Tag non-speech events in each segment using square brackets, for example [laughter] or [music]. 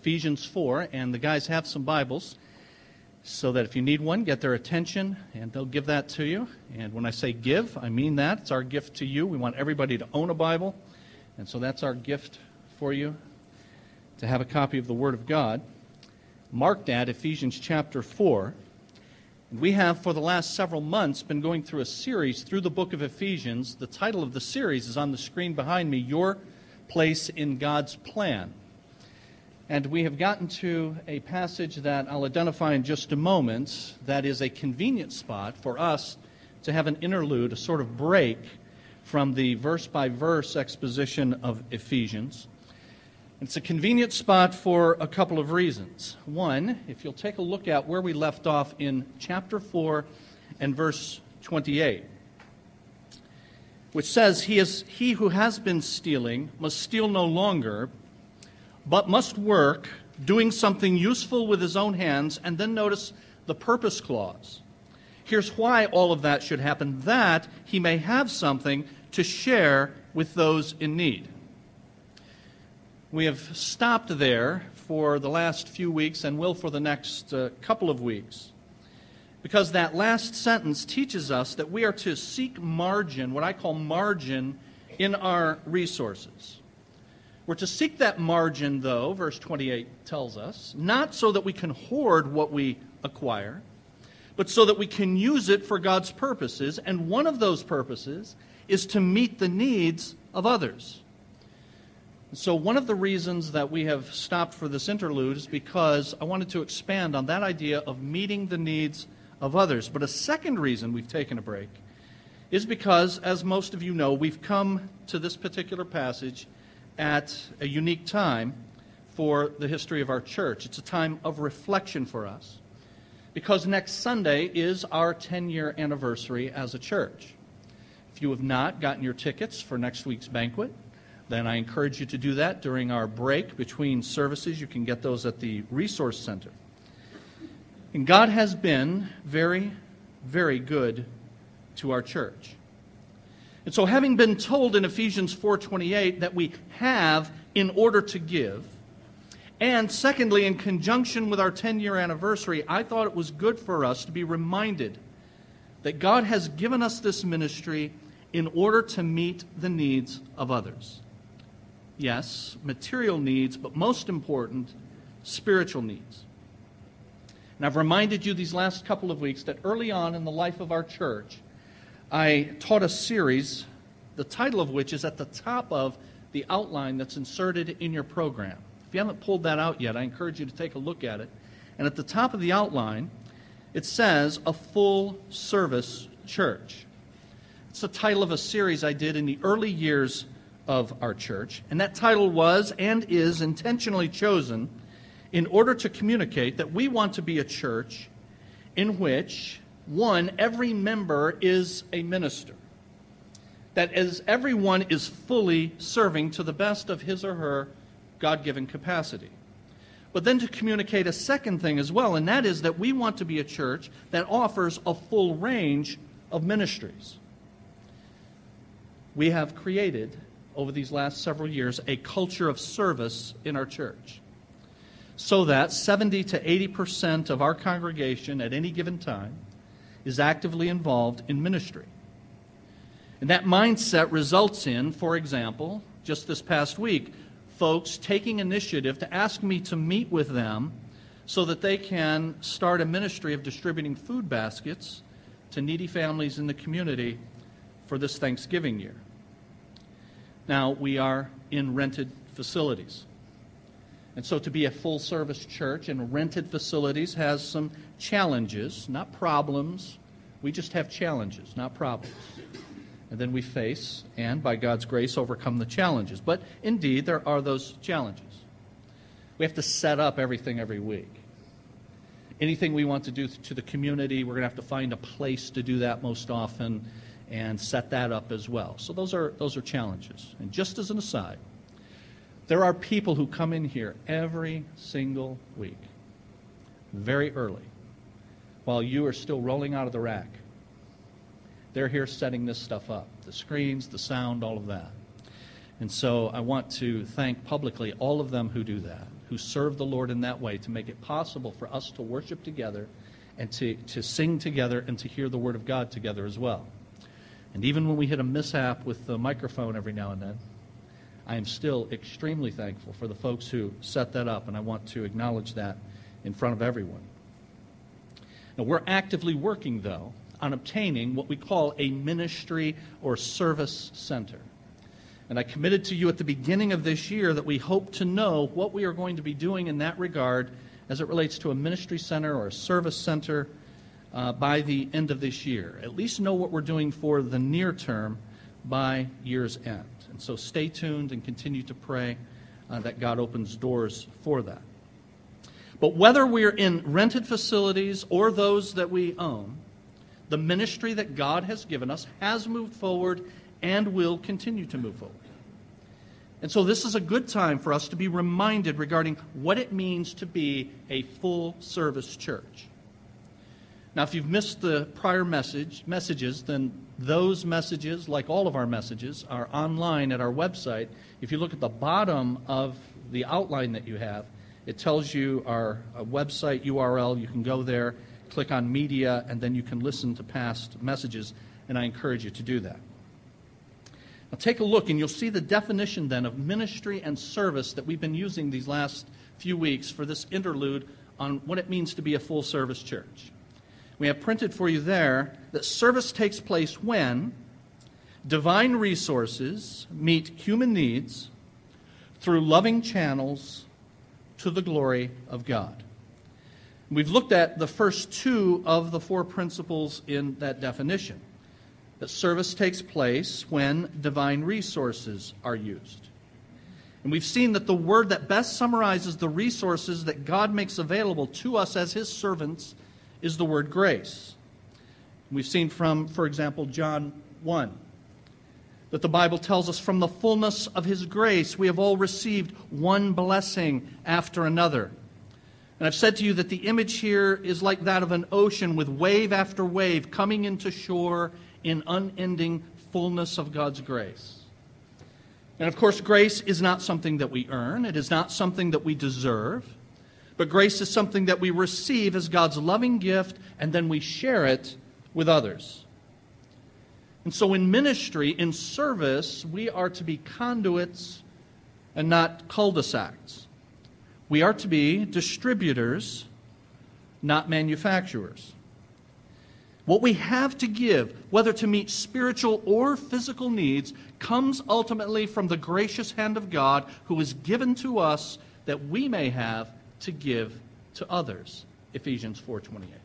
Ephesians 4, and the guys have some Bibles so that if you need one, get their attention and they'll give that to you. And when I say give, I mean that. It's our gift to you. We want everybody to own a Bible, and so that's our gift for you to have a copy of the Word of God. Marked at Ephesians chapter 4. And we have, for the last several months, been going through a series through the book of Ephesians. The title of the series is on the screen behind me Your Place in God's Plan. And we have gotten to a passage that I'll identify in just a moment that is a convenient spot for us to have an interlude, a sort of break from the verse by verse exposition of Ephesians. It's a convenient spot for a couple of reasons. One, if you'll take a look at where we left off in chapter 4 and verse 28, which says, He, is, he who has been stealing must steal no longer but must work doing something useful with his own hands. And then notice the purpose clause. Here's why all of that should happen that he may have something to share with those in need. We have stopped there for the last few weeks and will for the next uh, couple of weeks. Because that last sentence teaches us that we are to seek margin, what I call margin, in our resources. We're to seek that margin, though, verse 28 tells us, not so that we can hoard what we acquire, but so that we can use it for God's purposes. And one of those purposes is to meet the needs of others. So, one of the reasons that we have stopped for this interlude is because I wanted to expand on that idea of meeting the needs of others. But a second reason we've taken a break is because, as most of you know, we've come to this particular passage at a unique time for the history of our church. It's a time of reflection for us because next Sunday is our 10 year anniversary as a church. If you have not gotten your tickets for next week's banquet, then I encourage you to do that during our break between services. You can get those at the Resource Center. And God has been very, very good to our church. And so having been told in Ephesians 4:28 that we have in order to give, and secondly in conjunction with our 10-year anniversary, I thought it was good for us to be reminded that God has given us this ministry in order to meet the needs of others. Yes, material needs, but most important, spiritual needs. And I've reminded you these last couple of weeks that early on in the life of our church, I taught a series, the title of which is at the top of the outline that's inserted in your program. If you haven't pulled that out yet, I encourage you to take a look at it. And at the top of the outline, it says, A Full Service Church. It's the title of a series I did in the early years of our church. And that title was and is intentionally chosen in order to communicate that we want to be a church in which one, every member is a minister. That as everyone is fully serving to the best of his or her God given capacity. But then to communicate a second thing as well, and that is that we want to be a church that offers a full range of ministries. We have created, over these last several years, a culture of service in our church so that 70 to 80 percent of our congregation at any given time is actively involved in ministry. And that mindset results in, for example, just this past week, folks taking initiative to ask me to meet with them so that they can start a ministry of distributing food baskets to needy families in the community for this Thanksgiving year. Now, we are in rented facilities. And so to be a full service church in rented facilities has some challenges, not problems. We just have challenges, not problems. And then we face, and by God's grace, overcome the challenges. But indeed, there are those challenges. We have to set up everything every week. Anything we want to do to the community, we're going to have to find a place to do that most often and set that up as well. So those are, those are challenges. And just as an aside, there are people who come in here every single week, very early, while you are still rolling out of the rack. They're here setting this stuff up the screens, the sound, all of that. And so I want to thank publicly all of them who do that. who serve the Lord in that way to make it possible for us to worship together and to, to sing together and to hear the Word of God together as well. And even when we hit a mishap with the microphone every now and then, I am still extremely thankful for the folks who set that up, and I want to acknowledge that in front of everyone. Now, we're actively working, though, on obtaining what we call a ministry or service center. And I committed to you at the beginning of this year that we hope to know what we are going to be doing in that regard as it relates to a ministry center or a service center uh, by the end of this year. At least know what we're doing for the near term by year's end. And so stay tuned and continue to pray uh, that God opens doors for that. But whether we're in rented facilities or those that we own, the ministry that God has given us has moved forward and will continue to move forward. And so, this is a good time for us to be reminded regarding what it means to be a full service church. Now, if you've missed the prior message, messages, then those messages, like all of our messages, are online at our website. If you look at the bottom of the outline that you have, it tells you our uh, website URL. You can go there, click on media, and then you can listen to past messages, and I encourage you to do that. Now, take a look, and you'll see the definition then of ministry and service that we've been using these last few weeks for this interlude on what it means to be a full service church. We have printed for you there that service takes place when divine resources meet human needs through loving channels to the glory of God. We've looked at the first two of the four principles in that definition. That service takes place when divine resources are used. And we've seen that the word that best summarizes the resources that God makes available to us as his servants is the word grace. We've seen from, for example, John 1, that the Bible tells us from the fullness of His grace we have all received one blessing after another. And I've said to you that the image here is like that of an ocean with wave after wave coming into shore in unending fullness of God's grace. And of course, grace is not something that we earn, it is not something that we deserve. But grace is something that we receive as God's loving gift, and then we share it with others. And so, in ministry, in service, we are to be conduits and not cul de sacs. We are to be distributors, not manufacturers. What we have to give, whether to meet spiritual or physical needs, comes ultimately from the gracious hand of God who is given to us that we may have to give to others. Ephesians 4:28.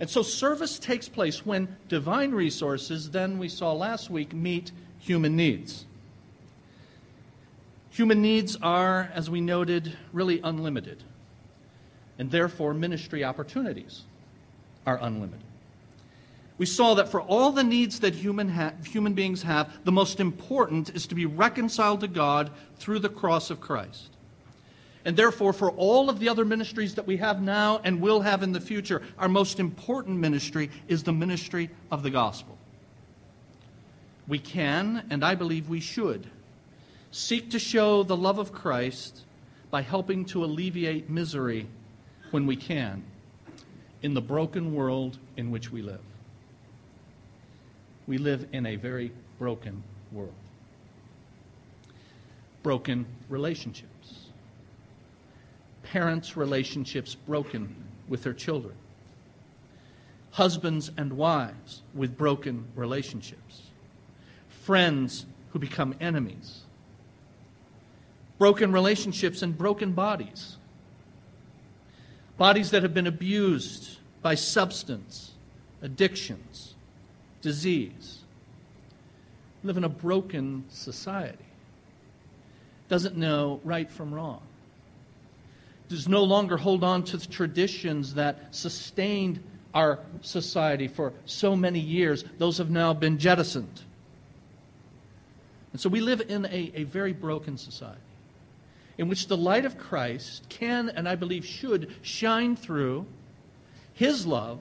And so service takes place when divine resources, then we saw last week, meet human needs. Human needs are, as we noted, really unlimited. And therefore, ministry opportunities are unlimited. We saw that for all the needs that human, ha- human beings have, the most important is to be reconciled to God through the cross of Christ. And therefore, for all of the other ministries that we have now and will have in the future, our most important ministry is the ministry of the gospel. We can, and I believe we should, seek to show the love of Christ by helping to alleviate misery when we can in the broken world in which we live. We live in a very broken world. Broken relationships parents' relationships broken with their children, husbands and wives with broken relationships, friends who become enemies, broken relationships and broken bodies, bodies that have been abused by substance, addictions, disease. Live in a broken society. Doesn't know right from wrong does no longer hold on to the traditions that sustained our society for so many years. Those have now been jettisoned. And so we live in a, a very broken society in which the light of Christ can and I believe should shine through his love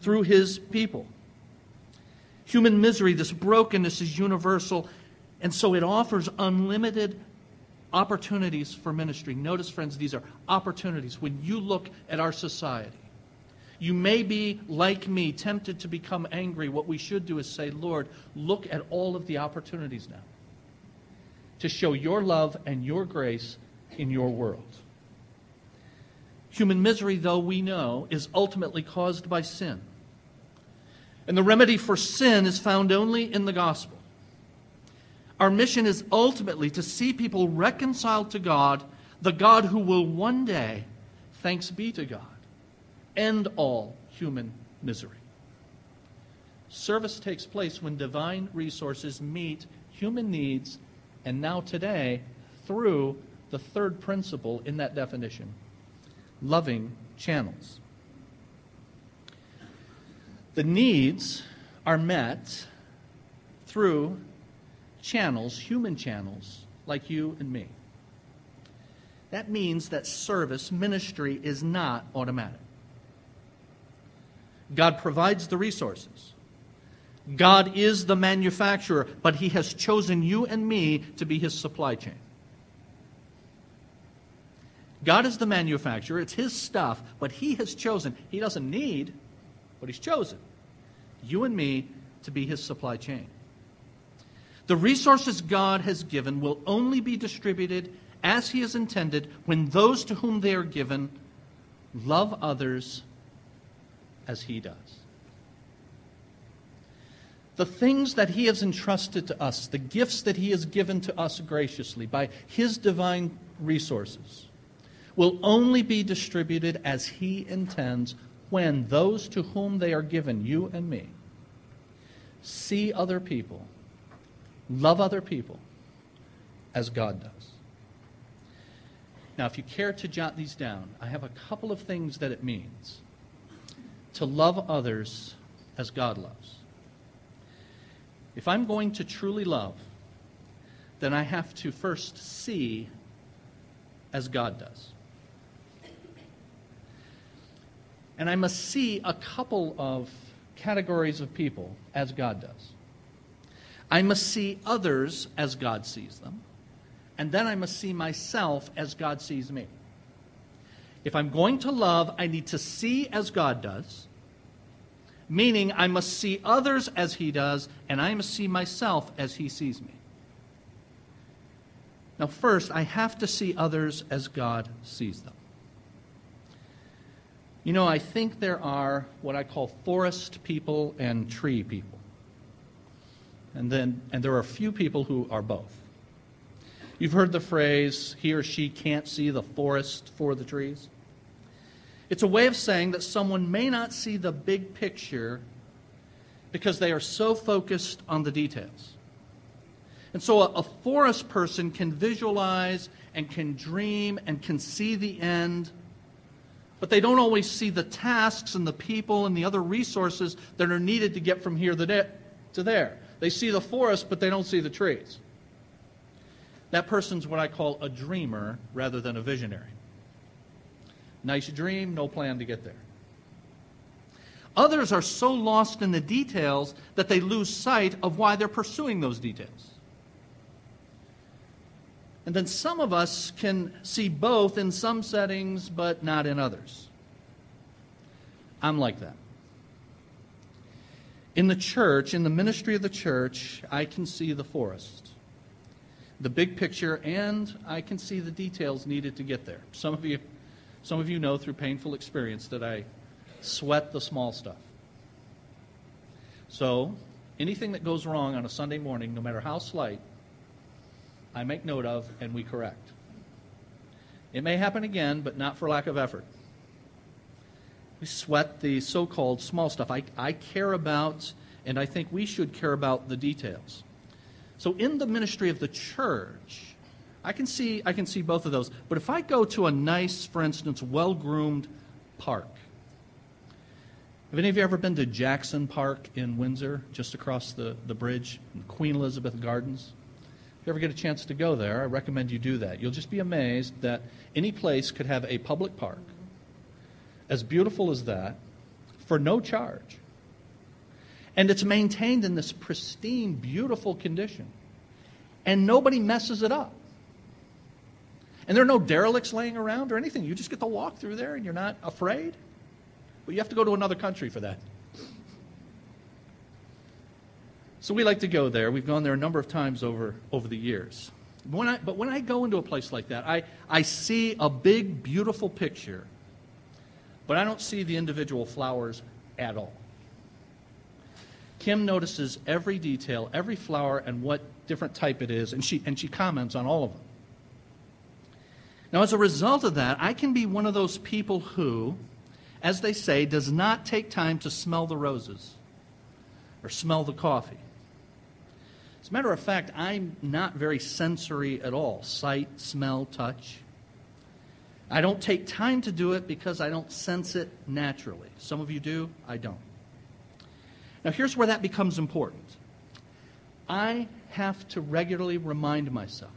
through his people. Human misery, this brokenness is universal, and so it offers unlimited opportunities for ministry. Notice, friends, these are opportunities. When you look at our society, you may be, like me, tempted to become angry. What we should do is say, Lord, look at all of the opportunities now to show your love and your grace in your world. Human misery, though we know, is ultimately caused by sin. And the remedy for sin is found only in the gospel. Our mission is ultimately to see people reconciled to God, the God who will one day, thanks be to God, end all human misery. Service takes place when divine resources meet human needs, and now today, through the third principle in that definition loving channels. The needs are met through channels, human channels, like you and me. That means that service, ministry, is not automatic. God provides the resources. God is the manufacturer, but He has chosen you and me to be His supply chain. God is the manufacturer, it's His stuff, but He has chosen. He doesn't need, but He's chosen you and me to be His supply chain. The resources God has given will only be distributed as He has intended when those to whom they are given love others as He does. The things that He has entrusted to us, the gifts that He has given to us graciously by His divine resources, will only be distributed as He intends when those to whom they are given, you and me, see other people Love other people as God does. Now, if you care to jot these down, I have a couple of things that it means to love others as God loves. If I'm going to truly love, then I have to first see as God does. And I must see a couple of categories of people as God does. I must see others as God sees them, and then I must see myself as God sees me. If I'm going to love, I need to see as God does, meaning I must see others as He does, and I must see myself as He sees me. Now, first, I have to see others as God sees them. You know, I think there are what I call forest people and tree people. And, then, and there are a few people who are both. You've heard the phrase, he or she can't see the forest for the trees. It's a way of saying that someone may not see the big picture because they are so focused on the details. And so a, a, forest person can visualize and can dream and can see the end, but they don't always see the tasks and the people and the other resources that are needed to get from here to there. They see the forest, but they don't see the trees. That person's what I call a dreamer rather than a visionary. Nice dream, no plan to get there. Others are so lost in the details that they lose sight of why they're pursuing those details. And then some of us can see both in some settings, but not in others. I'm like that. In the church, in the ministry of the church, I can see the forest, the big picture, and I can see the details needed to get there. Some of you, some of you know through painful experience that I sweat the small stuff. So, anything that goes wrong on a Sunday morning, no matter how slight, I make note of and we correct. It may happen again, but not for lack of effort. We sweat the so called small stuff. I, I care about, and I think we should care about the details. So in the ministry of the church, I can see I can see both of those. But if I go to a nice, for instance, well-groomed park. Have any of you ever been to Jackson Park in Windsor, just across the, the bridge, in Queen Elizabeth Gardens? If you ever get a chance to go there, I recommend you do that. You'll just be amazed that any place could have a public park as beautiful as that for no charge. And it's maintained in this pristine, beautiful condition. And nobody messes it up. And there are no derelicts laying around or anything. You just get to walk through there and you're not afraid. But you have to go to another country for that. So we like to go there. We've gone there a number of times over, over the years. When I, but when I go into a place like that, I, I see a big, beautiful picture, but I don't see the individual flowers at all. Kim notices every detail, every flower, and what different type it is, and she, and she comments on all of them. Now, as a result of that, I can be one of those people who, as they say, does not take time to smell the roses or smell the coffee. As a matter of fact, I'm not very sensory at all sight, smell, touch. I don't take time to do it because I don't sense it naturally. Some of you do, I don't. Now, here's where that becomes important. I have to regularly remind myself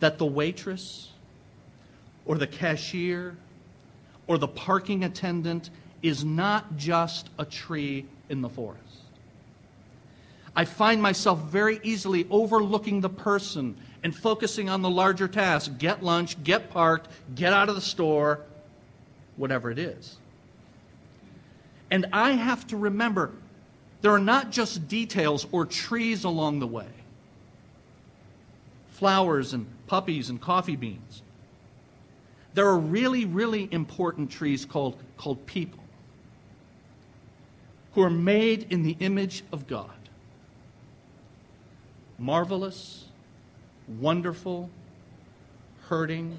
that the waitress or the cashier or the parking attendant is not just a tree in the forest. I find myself very easily overlooking the person and focusing on the larger task get lunch, get parked, get out of the store, whatever it is. And I have to remember there are not just details or trees along the way flowers and puppies and coffee beans. There are really, really important trees called, called people who are made in the image of God marvelous, wonderful, hurting,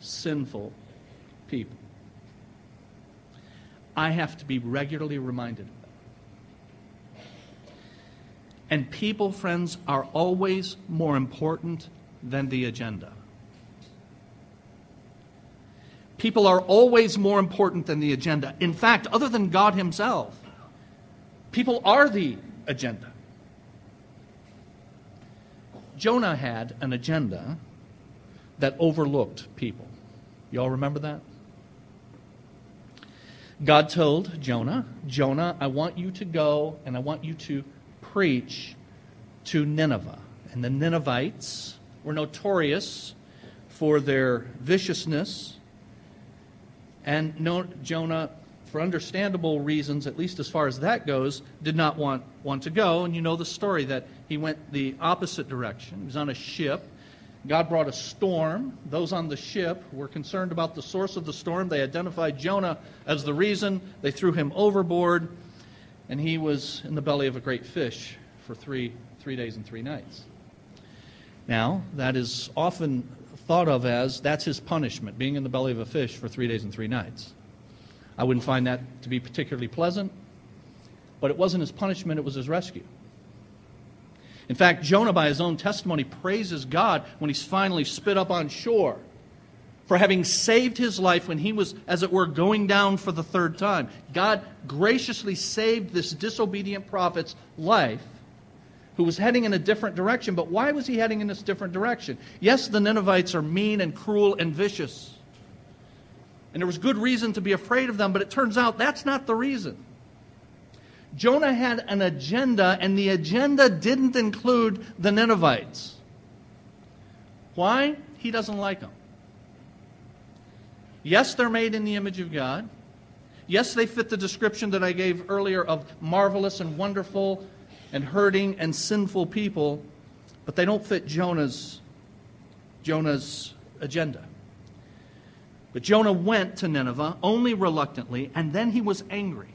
sinful people. I have to be regularly reminded of that. And people, friends, are always more important than the agenda. People are always more important than the agenda. In fact, other than God Himself, people are the agenda. Jonah had an agenda that overlooked people. You all remember that? God told Jonah, Jonah, I want you to go and I want you to preach to Nineveh. And the Ninevites were notorious for their viciousness. And no, Jonah for understandable reasons, at least as far as that goes, did not want, want to go. And you know the story that he went the opposite direction. He was on a ship. God brought a storm. Those on the ship were concerned about the source of the storm. They identified Jonah as the reason. They threw him overboard, and he was in the belly of a great fish for three, three days and three nights. Now, that is often thought of as that's his punishment, being in the belly of a fish for three days and three nights. I wouldn't find that to be particularly pleasant, but it wasn't his punishment, it was his rescue. In fact, Jonah, by his own testimony, praises God when he's finally spit up on shore for having saved his life when he was, as it were, going down for the third time. God graciously saved this disobedient prophet's life who was heading in a different direction. But why was he heading in this different direction? Yes, the Ninevites are mean and cruel and vicious. And there was good reason to be afraid of them, but it turns out that's not the reason. Jonah had an agenda, and the agenda didn't include the Ninevites. Why? He doesn't like them. Yes, they're made in the image of God. Yes, they fit the description that I gave earlier of marvelous and wonderful and hurting and sinful people, but they don't fit Jonah's, Jonah's agenda. But Jonah went to Nineveh only reluctantly, and then he was angry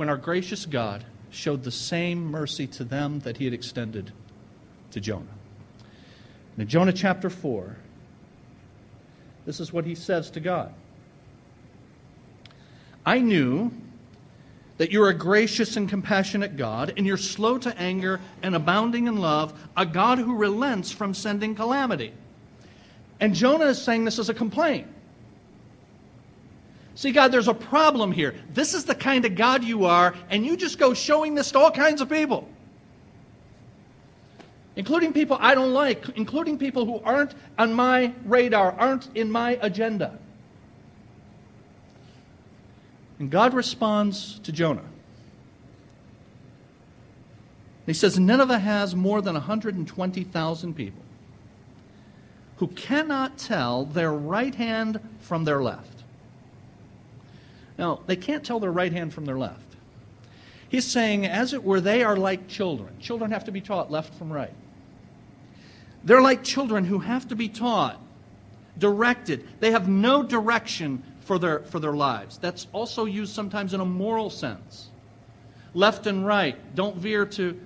when our gracious God showed the same mercy to them that he had extended to Jonah. In Jonah chapter 4, this is what he says to God I knew that you're a gracious and compassionate God, and you're slow to anger and abounding in love, a God who relents from sending calamity. And Jonah is saying this as a complaint. See, God, there's a problem here. This is the kind of God you are, and you just go showing this to all kinds of people, including people I don't like, including people who aren't on my radar, aren't in my agenda. And God responds to Jonah. He says Nineveh has more than 120,000 people. who cannot tell their right hand from their left. Now, they can't tell their right hand from their left. He's saying, as it were, they are like children. Children have to be taught left from right. They're like children who have to be taught, directed. They have no direction for their, for their lives. That's also used sometimes in a moral sense. Left and right. Don't veer to,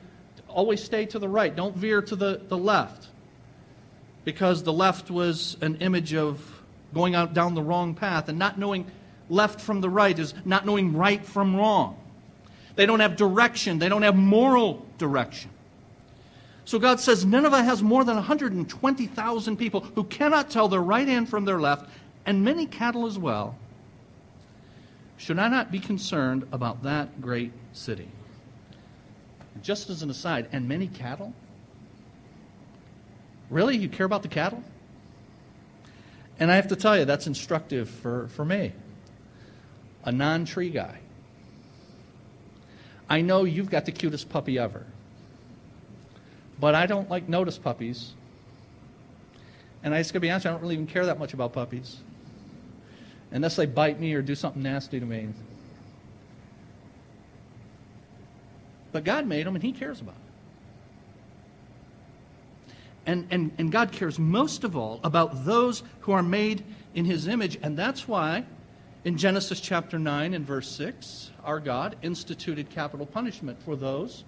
always stay to the right. Don't veer to the, the left because the left was an image of going out down the wrong path and not knowing left from the right is not knowing right from wrong. They don't have direction, they don't have moral direction. So God says Nineveh has more than 120,000 people who cannot tell their right hand from their left, and many cattle as well. Should I not be concerned about that great city? Just as an aside, and many cattle? Really? You care about the cattle? And I have to tell you, that's instructive for, for me, a non tree guy. I know you've got the cutest puppy ever, but I don't like notice puppies. And I just gotta be honest, I don't really even care that much about puppies. Unless they bite me or do something nasty to me. But God made them and He cares about them. And, and, and God cares most of all about those who are made in his image. And that's why in Genesis chapter 9 and verse 6, our God instituted capital punishment for those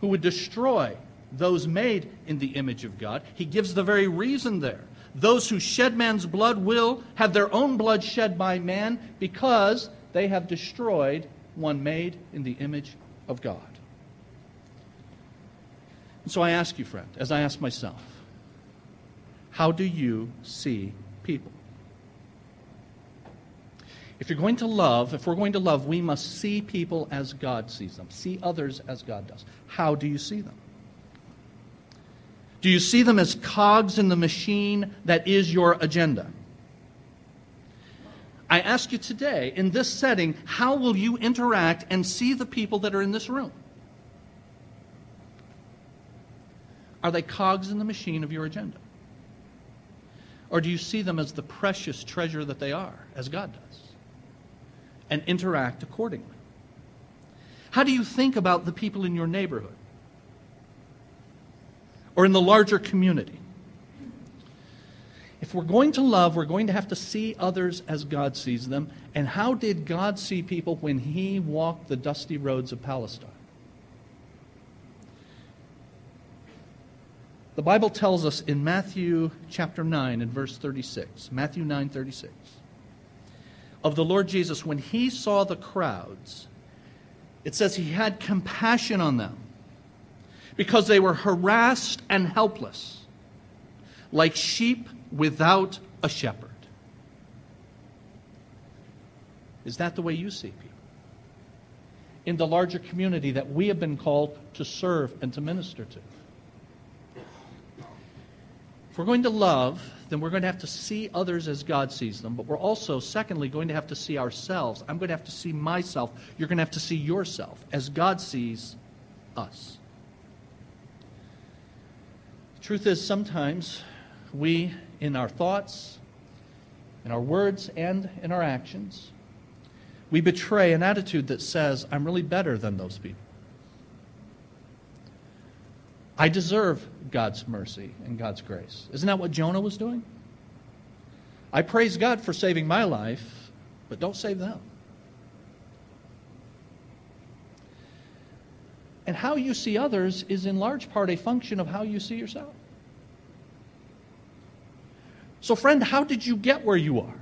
who would destroy those made in the image of God. He gives the very reason there. Those who shed man's blood will have their own blood shed by man because they have destroyed one made in the image of God. So I ask you, friend, as I ask myself, how do you see people? If you're going to love, if we're going to love, we must see people as God sees them, see others as God does. How do you see them? Do you see them as cogs in the machine that is your agenda? I ask you today, in this setting, how will you interact and see the people that are in this room? Are they cogs in the machine of your agenda? Or do you see them as the precious treasure that they are, as God does, and interact accordingly? How do you think about the people in your neighborhood or in the larger community? If we're going to love, we're going to have to see others as God sees them. And how did God see people when He walked the dusty roads of Palestine? The Bible tells us in Matthew chapter 9 and verse 36, Matthew 9 36, of the Lord Jesus, when he saw the crowds, it says he had compassion on them because they were harassed and helpless, like sheep without a shepherd. Is that the way you see people? In the larger community that we have been called to serve and to minister to. If we're going to love, then we're going to have to see others as God sees them, but we're also, secondly, going to have to see ourselves. I'm going to have to see myself. You're going to have to see yourself as God sees us. The truth is, sometimes we, in our thoughts, in our words, and in our actions, we betray an attitude that says, I'm really better than those people. I deserve God's mercy and God's grace. Isn't that what Jonah was doing? I praise God for saving my life, but don't save them. And how you see others is in large part a function of how you see yourself. So, friend, how did you get where you are?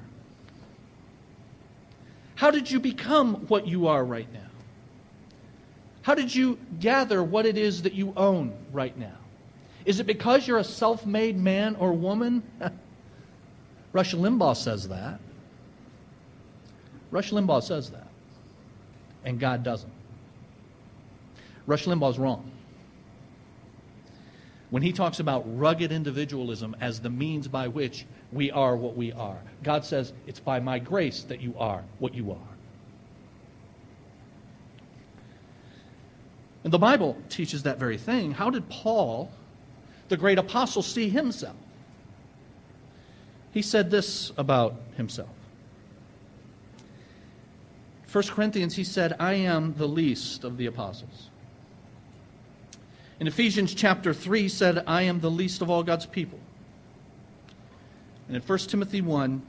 How did you become what you are right now? How did you gather what it is that you own right now? Is it because you're a self made man or woman? [laughs] Rush Limbaugh says that. Rush Limbaugh says that. And God doesn't. Rush Limbaugh's wrong. When he talks about rugged individualism as the means by which we are what we are, God says it's by my grace that you are what you are. And the Bible teaches that very thing. How did Paul, the great apostle, see himself? he said this about himself. 1 Corinthians, he said, I am the least of the apostles. In Ephesians chapter 3, he said, I am the least of all God's people. And in 1 Timothy 1,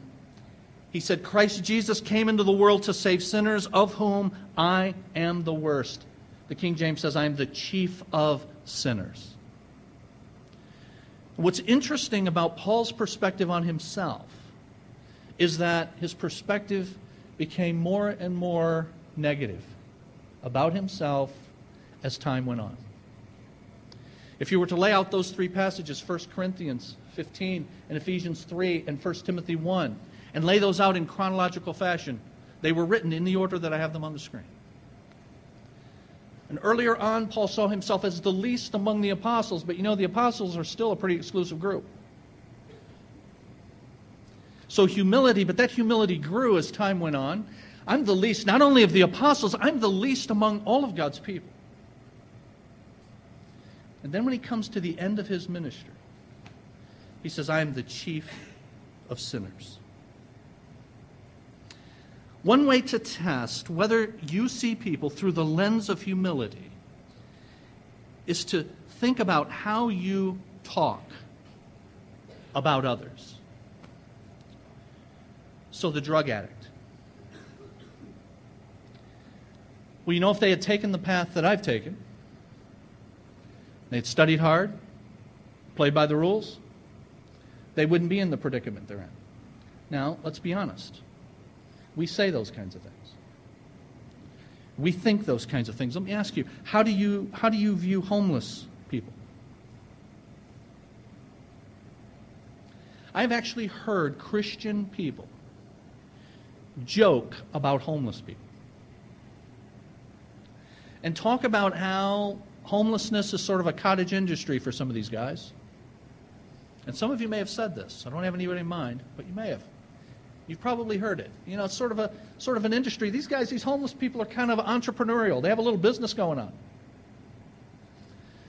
he said, Christ Jesus came into the world to save sinners, of whom I am the worst. The King James says, I am the chief of sinners. What's interesting about Paul's perspective on himself is that his perspective became more and more negative about himself as time went on. If you were to lay out those three passages, 1 Corinthians 15 and Ephesians 3 and 1 Timothy 1, and lay those out in chronological fashion, they were written in the order that I have them on the screen. And earlier on, Paul saw himself as the least among the apostles, but you know, the apostles are still a pretty exclusive group. So humility, but that humility grew as time went on. I'm the least, not only of the apostles, I'm the least among all of God's people. And then when he comes to the end of his ministry, he says, I am the chief of sinners. One way to test whether you see people through the lens of humility is to think about how you talk about others. So, the drug addict. Well, you know, if they had taken the path that I've taken, they'd studied hard, played by the rules, they wouldn't be in the predicament they're in. Now, let's be honest. We say those kinds of things. We think those kinds of things. Let me ask you how do you, how do you view homeless people? I've actually heard Christian people joke about homeless people and talk about how homelessness is sort of a cottage industry for some of these guys. And some of you may have said this. I don't have anybody in mind, but you may have. You've probably heard it. You know, it's sort of a sort of an industry. These guys, these homeless people are kind of entrepreneurial. They have a little business going on.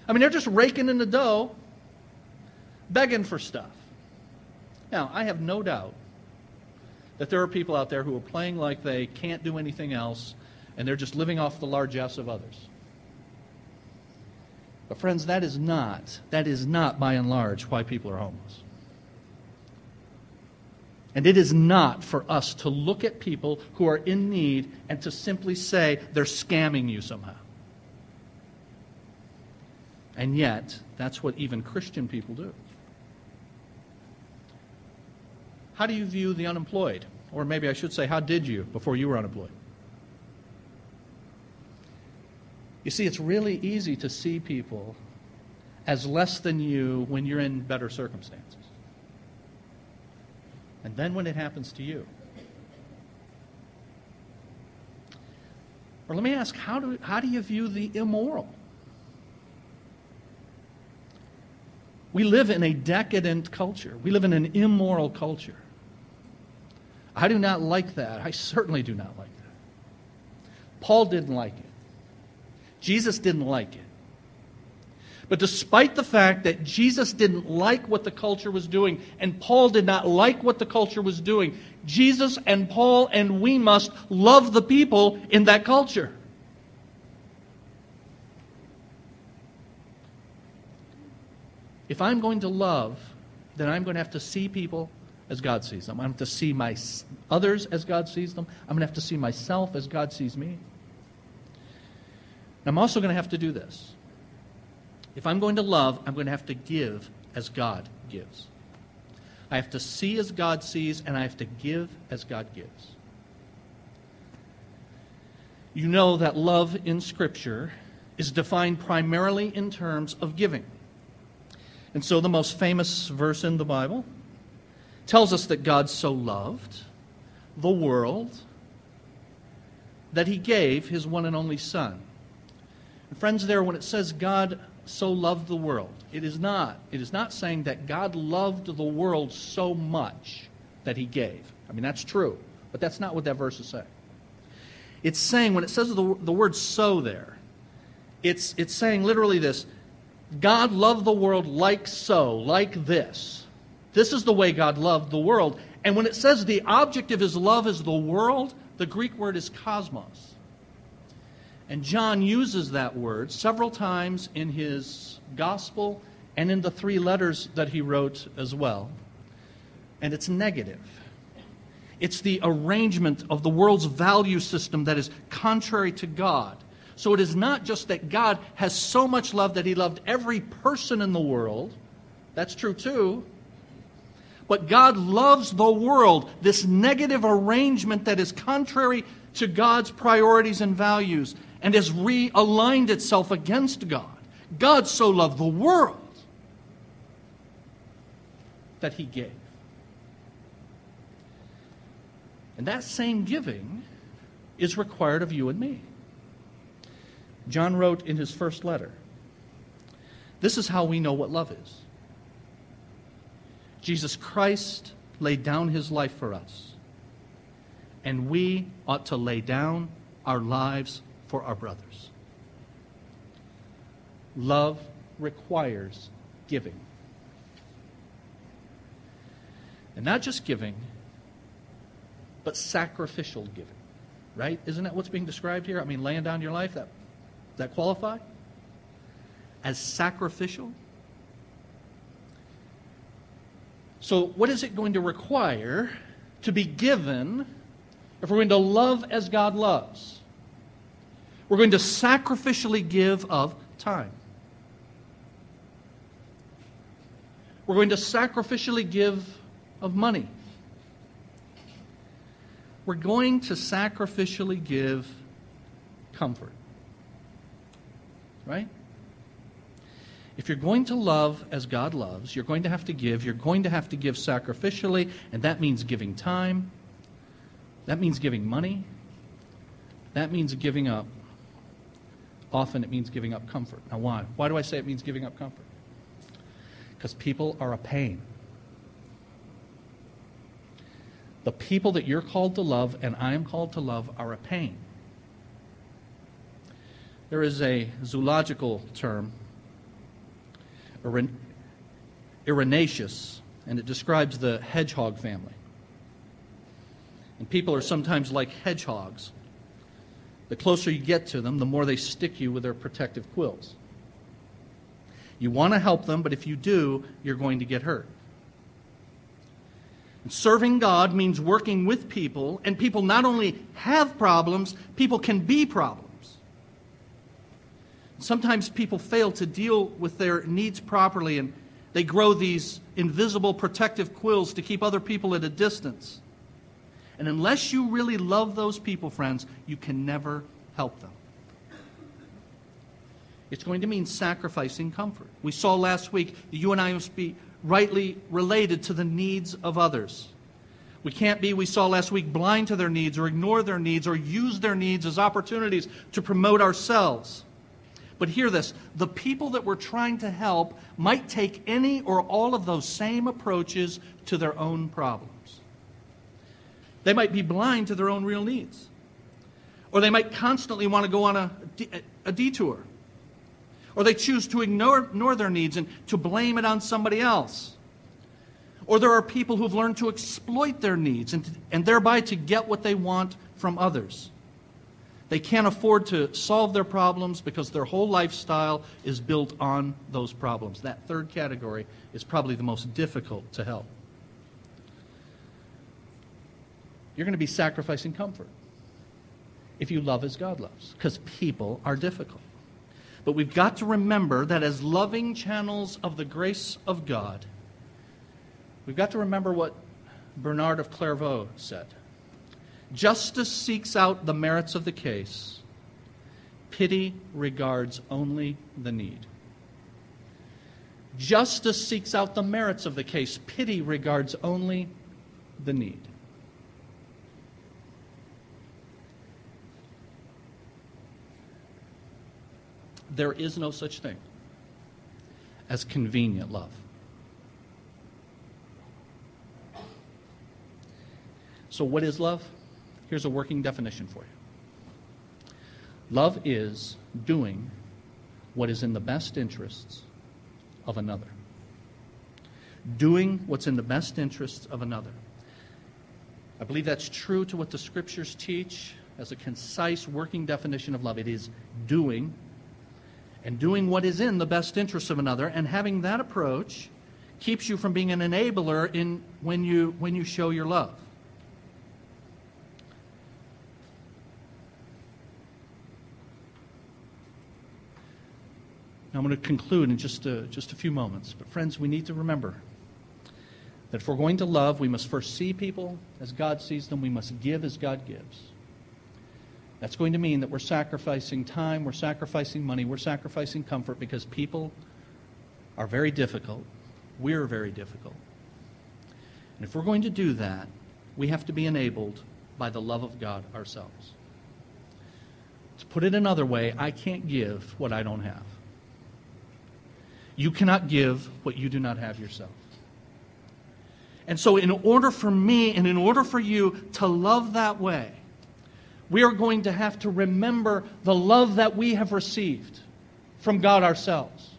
I mean, they're just raking in the dough, begging for stuff. Now, I have no doubt that there are people out there who are playing like they can't do anything else and they're just living off the largesse of others. But friends, that is not, that is not by and large why people are homeless. And it is not for us to look at people who are in need and to simply say they're scamming you somehow. And yet, that's what even Christian people do. How do you view the unemployed? Or maybe I should say, how did you before you were unemployed? You see, it's really easy to see people as less than you when you're in better circumstances. And then when it happens to you. Or let me ask, how do, how do you view the immoral? We live in a decadent culture. We live in an immoral culture. I do not like that. I certainly do not like that. Paul didn't like it. Jesus didn't like it. But despite the fact that Jesus didn't like what the culture was doing and Paul did not like what the culture was doing, Jesus and Paul and we must love the people in that culture. If I'm going to love, then I'm going to have to see people as God sees them. I'm going to have to see my others as God sees them. I'm going to have to see myself as God sees me. I'm also going to have to do this. If I'm going to love, I'm going to have to give as God gives. I have to see as God sees, and I have to give as God gives. You know that love in Scripture is defined primarily in terms of giving. And so the most famous verse in the Bible tells us that God so loved the world that he gave his one and only Son and friends, there, when it says God so loved the world, it is not. It is not saying that God loved the world so much that he gave. I mean, that's true, but that's not what that verse is saying. It's saying, when it says the, the word so there, it's, it's saying literally this God loved the world like so, like this, This is the way God loved the world. And when it says the object of his love is the world, the Greek word is cosmos. And John uses that word several times in his gospel and in the three letters that he wrote as well. And it's negative. It's the arrangement of the world's value system that is contrary to God. So it is not just that God has so much love that he loved every person in the world. That's true too. But God loves the world, this negative arrangement that is contrary to God's priorities and values and has realigned itself against God. God so loved the world that he gave. And that same giving is required of you and me. John wrote in his first letter this is how we know what love is. Jesus Christ laid down his life for us, and we ought to lay down our lives for our brothers. Love requires giving. And not just giving, but sacrificial giving. Right? Isn't that what's being described here? I mean, laying down your life, that, that qualify? As sacrificial? So, what is it going to require to be given if we're going to love as God loves? We're going to sacrificially give of time. We're going to sacrificially give of money. We're going to sacrificially give comfort. Right? If you're going to love as God loves, you're going to have to give. You're going to have to give sacrificially, and that means giving time. That means giving money. That means giving up. Often it means giving up comfort. Now, why? Why do I say it means giving up comfort? Because people are a pain. The people that you're called to love and I am called to love are a pain. There is a zoological term, Erinaceus, and it describes the hedgehog family. And people are sometimes like hedgehogs. The closer you get to them, the more they stick you with their protective quills. You want to help them, but if you do, you're going to get hurt. Serving God means working with people, and people not only have problems, people can be problems. Sometimes people fail to deal with their needs properly, and they grow these invisible protective quills to keep other people at a distance. And unless you really love those people, friends, you can never help them. It's going to mean sacrificing comfort. We saw last week that you and I must be rightly related to the needs of others. We can't be, we saw last week, blind to their needs or ignore their needs or use their needs as opportunities to promote ourselves. But hear this the people that we're trying to help might take any or all of those same approaches to their own problems. They might be blind to their own real needs. Or they might constantly want to go on a, a detour or they choose to ignore, ignore their needs and to blame it on somebody else. Or there are people who've learned to exploit their needs and, and thereby to get what they want from others. They can't afford to solve their problems because their whole lifestyle is built on those problems. That third category is probably the most difficult to help. You're going to be sacrificing comfort if you love as God loves because people are difficult. But we've got to remember that as loving channels of the grace of God, we've got to remember what Bernard of Clairvaux said. Justice seeks out the merits of the case, pity regards only the need. Justice seeks out the merits of the case, pity regards only the need. There is no such thing as convenient love. So, what is love? Here's a working definition for you love is doing what is in the best interests of another. doing what's in the best interests of another. I believe that's true to what the scriptures teach as a concise working definition of love. It is doing and doing what is in the best interest of another, and having that approach keeps you from being an enabler in when you when you show your love. Now I'm going to conclude in just a, just a few moments. But, friends, we need to remember that if we're going to love, we must first see people as God sees them, we must give as God gives. That's going to mean that we're sacrificing time, we're sacrificing money, we're sacrificing comfort because people are very difficult. We're very difficult. And if we're going to do that, we have to be enabled by the love of God ourselves. To put it another way, I can't give what I don't have. You cannot give what you do not have yourself. And so, in order for me and in order for you to love that way, we are going to have to remember the love that we have received from God ourselves.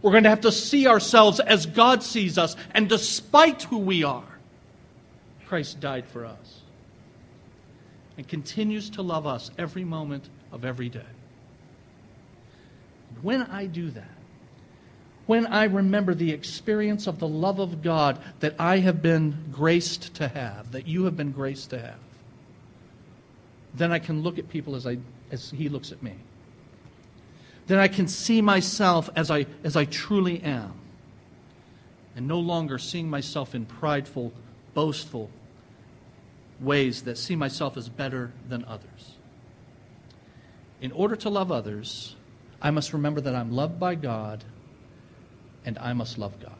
We're going to have to see ourselves as God sees us, and despite who we are, Christ died for us and continues to love us every moment of every day. When I do that, when I remember the experience of the love of God that I have been graced to have, that you have been graced to have, then I can look at people as, I, as He looks at me. Then I can see myself as I, as I truly am, and no longer seeing myself in prideful, boastful ways that see myself as better than others. In order to love others, I must remember that I'm loved by God and I must love God.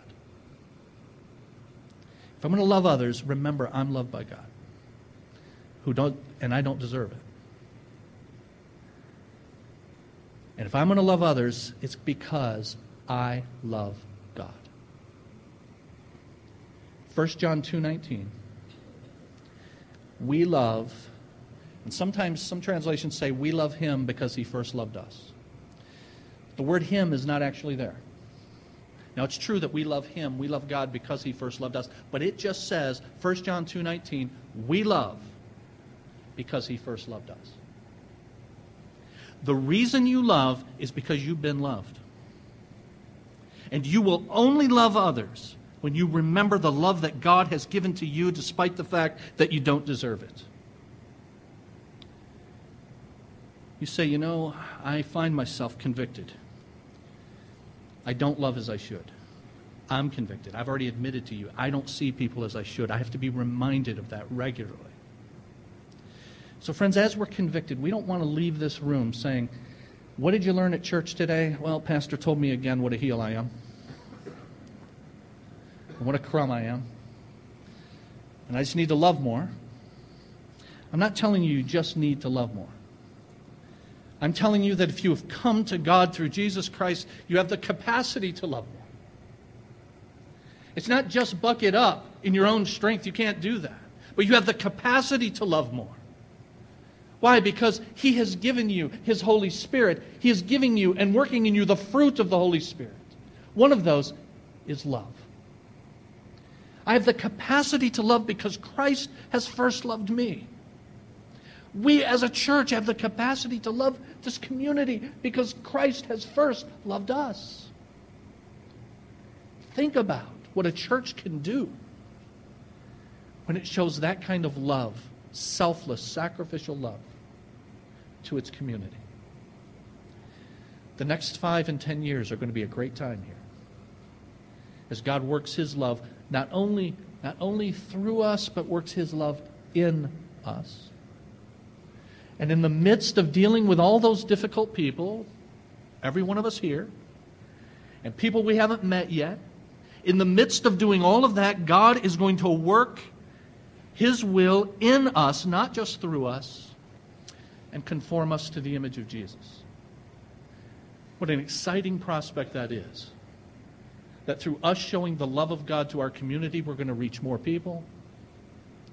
If I'm going to love others, remember I'm loved by God, who don't, and I don't deserve it. And if I'm going to love others, it's because I love God. 1 John 2:19 We love and sometimes some translations say we love him because he first loved us. The word him is not actually there. Now it's true that we love him, we love God because he first loved us, but it just says 1 John 2:19, we love because he first loved us. The reason you love is because you've been loved. And you will only love others when you remember the love that God has given to you despite the fact that you don't deserve it. You say, you know, I find myself convicted. I don't love as I should. I'm convicted. I've already admitted to you, I don't see people as I should. I have to be reminded of that regularly. So, friends, as we're convicted, we don't want to leave this room saying, What did you learn at church today? Well, Pastor told me again what a heel I am, and what a crumb I am, and I just need to love more. I'm not telling you you just need to love more. I'm telling you that if you have come to God through Jesus Christ, you have the capacity to love more. It's not just buck it up in your own strength. You can't do that. But you have the capacity to love more. Why? Because He has given you His Holy Spirit. He is giving you and working in you the fruit of the Holy Spirit. One of those is love. I have the capacity to love because Christ has first loved me. We as a church have the capacity to love this community because Christ has first loved us. Think about what a church can do when it shows that kind of love, selfless, sacrificial love to its community. The next five and ten years are going to be a great time here. As God works His love not only, not only through us, but works His love in us. And in the midst of dealing with all those difficult people, every one of us here, and people we haven't met yet, in the midst of doing all of that, God is going to work His will in us, not just through us, and conform us to the image of Jesus. What an exciting prospect that is. That through us showing the love of God to our community, we're going to reach more people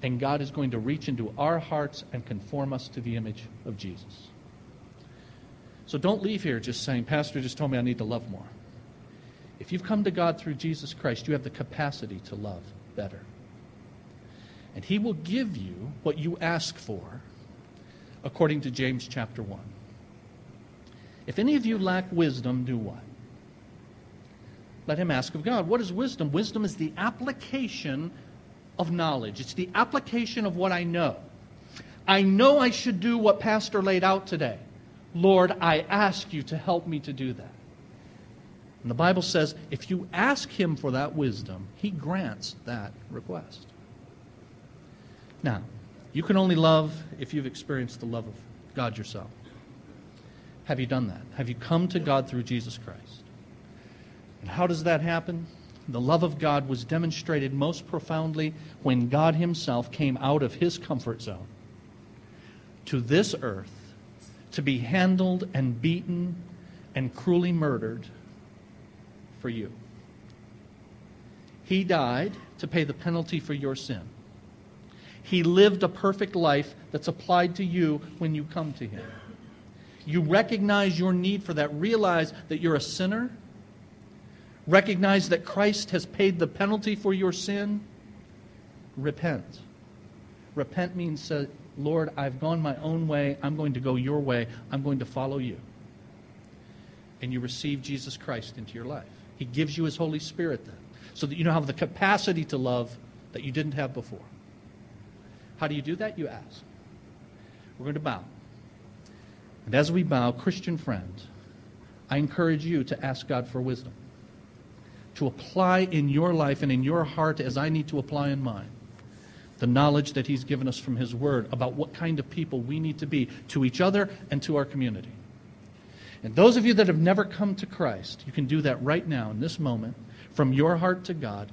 and God is going to reach into our hearts and conform us to the image of Jesus. So don't leave here just saying, Pastor just told me I need to love more. If you've come to God through Jesus Christ, you have the capacity to love better. And He will give you what you ask for, according to James chapter 1. If any of you lack wisdom, do what? Let him ask of God. What is wisdom? Wisdom is the application of knowledge, it's the application of what I know. I know I should do what Pastor laid out today. Lord, I ask you to help me to do that. And the Bible says if you ask him for that wisdom, he grants that request. Now, you can only love if you've experienced the love of God yourself. Have you done that? Have you come to God through Jesus Christ? And how does that happen? The love of God was demonstrated most profoundly when God Himself came out of His comfort zone to this earth to be handled and beaten and cruelly murdered for you. He died to pay the penalty for your sin. He lived a perfect life that's applied to you when you come to Him. You recognize your need for that. Realize that you're a sinner. Recognize that Christ has paid the penalty for your sin. Repent. Repent means, uh, Lord, I've gone my own way. I'm going to go your way. I'm going to follow you. And you receive Jesus Christ into your life. He gives you His Holy Spirit then, so that you now have the capacity to love that you didn't have before. How do you do that? You ask. We're going to bow. And as we bow, Christian friend, I encourage you to ask God for wisdom, to apply in your life and in your heart as I need to apply in mine the knowledge that He's given us from His Word about what kind of people we need to be to each other and to our community. And those of you that have never come to Christ, you can do that right now in this moment from your heart to God.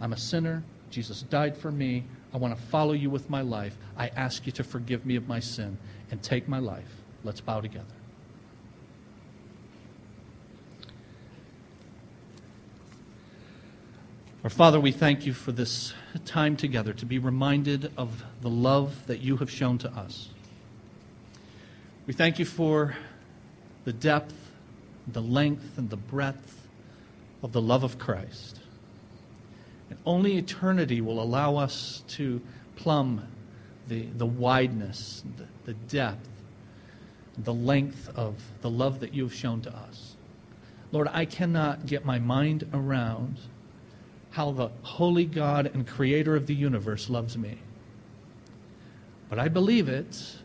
I'm a sinner. Jesus died for me. I want to follow you with my life. I ask you to forgive me of my sin and take my life. Let's bow together. Our Father, we thank you for this time together to be reminded of the love that you have shown to us. We thank you for the depth, the length, and the breadth of the love of Christ. And only eternity will allow us to plumb the, the wideness, the, the depth, the length of the love that you have shown to us. Lord, I cannot get my mind around how the holy God and creator of the universe loves me. But I believe it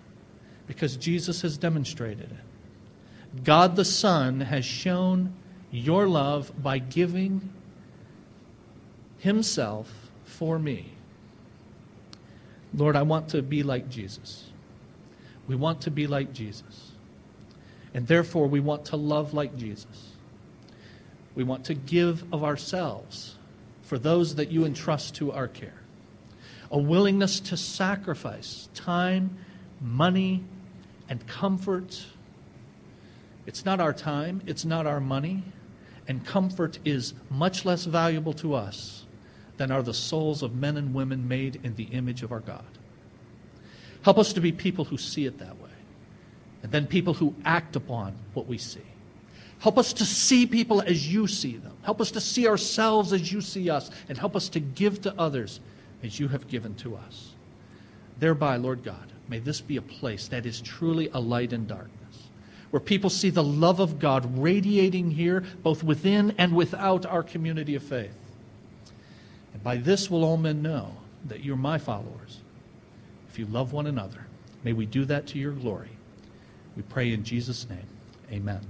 because Jesus has demonstrated it. God the Son has shown your love by giving Himself for me. Lord, I want to be like Jesus. We want to be like Jesus. And therefore, we want to love like Jesus. We want to give of ourselves for those that you entrust to our care. A willingness to sacrifice time, money, and comfort. It's not our time, it's not our money, and comfort is much less valuable to us than are the souls of men and women made in the image of our God. Help us to be people who see it that way, and then people who act upon what we see. Help us to see people as you see them. Help us to see ourselves as you see us. And help us to give to others as you have given to us. Thereby, Lord God, may this be a place that is truly a light in darkness, where people see the love of God radiating here, both within and without our community of faith. And by this will all men know that you're my followers, if you love one another. May we do that to your glory. We pray in Jesus' name. Amen.